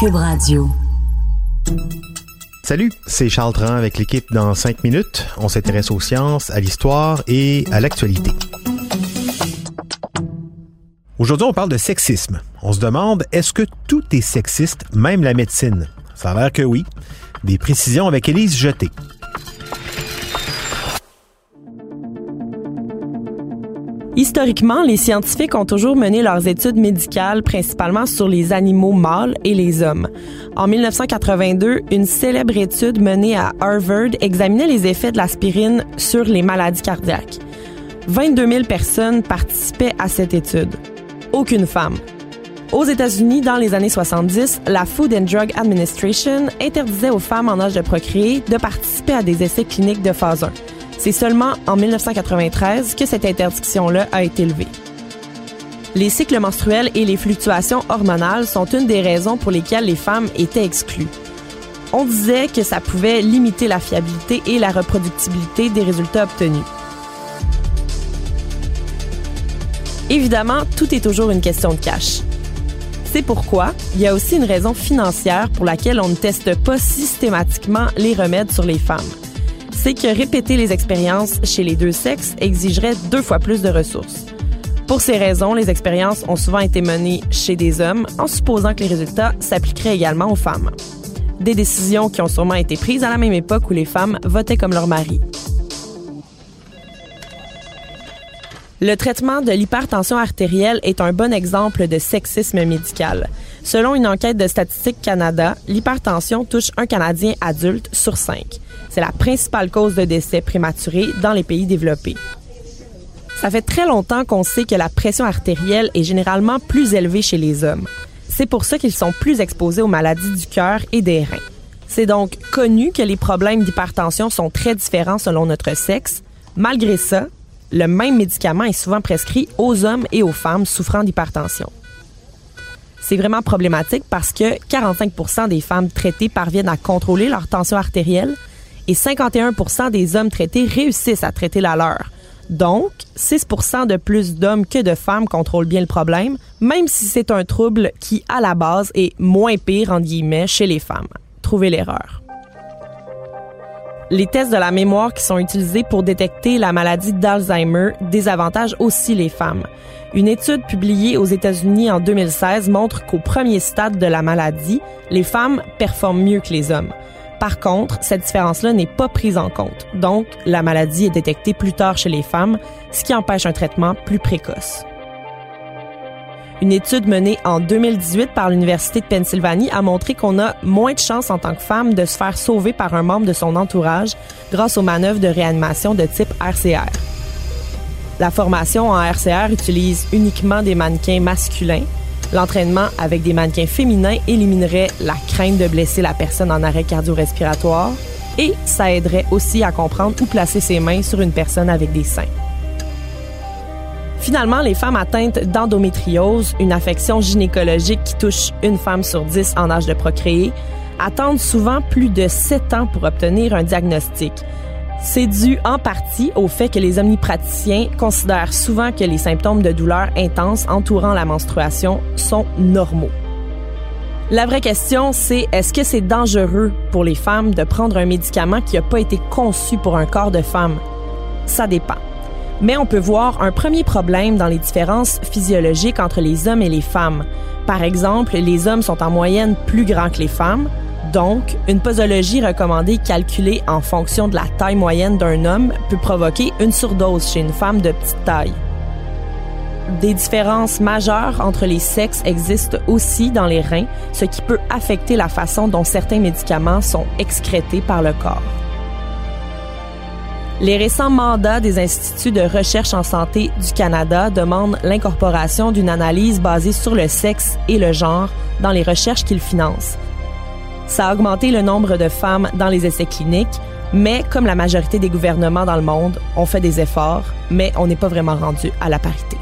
Cube Radio. Salut, c'est Charles Tran avec l'équipe dans 5 minutes. On s'intéresse aux sciences, à l'histoire et à l'actualité. Aujourd'hui, on parle de sexisme. On se demande, est-ce que tout est sexiste, même la médecine? Ça a l'air que oui. Des précisions avec Élise Jeté. Historiquement, les scientifiques ont toujours mené leurs études médicales principalement sur les animaux mâles et les hommes. En 1982, une célèbre étude menée à Harvard examinait les effets de l'aspirine sur les maladies cardiaques. 22 000 personnes participaient à cette étude. Aucune femme. Aux États-Unis, dans les années 70, la Food and Drug Administration interdisait aux femmes en âge de procréer de participer à des essais cliniques de phase 1. C'est seulement en 1993 que cette interdiction-là a été levée. Les cycles menstruels et les fluctuations hormonales sont une des raisons pour lesquelles les femmes étaient exclues. On disait que ça pouvait limiter la fiabilité et la reproductibilité des résultats obtenus. Évidemment, tout est toujours une question de cash. C'est pourquoi il y a aussi une raison financière pour laquelle on ne teste pas systématiquement les remèdes sur les femmes que répéter les expériences chez les deux sexes exigerait deux fois plus de ressources. Pour ces raisons, les expériences ont souvent été menées chez des hommes en supposant que les résultats s'appliqueraient également aux femmes. Des décisions qui ont sûrement été prises à la même époque où les femmes votaient comme leur mari. Le traitement de l'hypertension artérielle est un bon exemple de sexisme médical. Selon une enquête de Statistique Canada, l'hypertension touche un Canadien adulte sur cinq. C'est la principale cause de décès prématurés dans les pays développés. Ça fait très longtemps qu'on sait que la pression artérielle est généralement plus élevée chez les hommes. C'est pour ça qu'ils sont plus exposés aux maladies du cœur et des reins. C'est donc connu que les problèmes d'hypertension sont très différents selon notre sexe. Malgré ça, le même médicament est souvent prescrit aux hommes et aux femmes souffrant d'hypertension. C'est vraiment problématique parce que 45% des femmes traitées parviennent à contrôler leur tension artérielle, et 51% des hommes traités réussissent à traiter la leur. Donc, 6 de plus d'hommes que de femmes contrôlent bien le problème, même si c'est un trouble qui, à la base, est moins pire, entre guillemets, chez les femmes. Trouvez l'erreur. Les tests de la mémoire qui sont utilisés pour détecter la maladie d'Alzheimer désavantagent aussi les femmes. Une étude publiée aux États-Unis en 2016 montre qu'au premier stade de la maladie, les femmes performent mieux que les hommes. Par contre, cette différence-là n'est pas prise en compte. Donc, la maladie est détectée plus tard chez les femmes, ce qui empêche un traitement plus précoce. Une étude menée en 2018 par l'Université de Pennsylvanie a montré qu'on a moins de chances en tant que femme de se faire sauver par un membre de son entourage grâce aux manœuvres de réanimation de type RCR. La formation en RCR utilise uniquement des mannequins masculins, L'entraînement avec des mannequins féminins éliminerait la crainte de blesser la personne en arrêt cardio-respiratoire et ça aiderait aussi à comprendre où placer ses mains sur une personne avec des seins. Finalement, les femmes atteintes d'endométriose, une affection gynécologique qui touche une femme sur dix en âge de procréer, attendent souvent plus de sept ans pour obtenir un diagnostic, c'est dû en partie au fait que les omnipraticiens considèrent souvent que les symptômes de douleur intense entourant la menstruation sont normaux. La vraie question, c'est est-ce que c'est dangereux pour les femmes de prendre un médicament qui n'a pas été conçu pour un corps de femme? Ça dépend. Mais on peut voir un premier problème dans les différences physiologiques entre les hommes et les femmes. Par exemple, les hommes sont en moyenne plus grands que les femmes, donc, une posologie recommandée calculée en fonction de la taille moyenne d'un homme peut provoquer une surdose chez une femme de petite taille. Des différences majeures entre les sexes existent aussi dans les reins, ce qui peut affecter la façon dont certains médicaments sont excrétés par le corps. Les récents mandats des instituts de recherche en santé du Canada demandent l'incorporation d'une analyse basée sur le sexe et le genre dans les recherches qu'ils financent. Ça a augmenté le nombre de femmes dans les essais cliniques, mais comme la majorité des gouvernements dans le monde, on fait des efforts, mais on n'est pas vraiment rendu à la parité.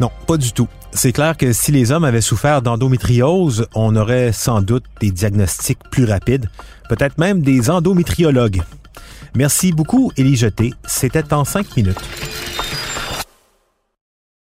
Non, pas du tout. C'est clair que si les hommes avaient souffert d'endométriose, on aurait sans doute des diagnostics plus rapides, peut-être même des endométriologues. Merci beaucoup, Élie Jeté. C'était en cinq minutes.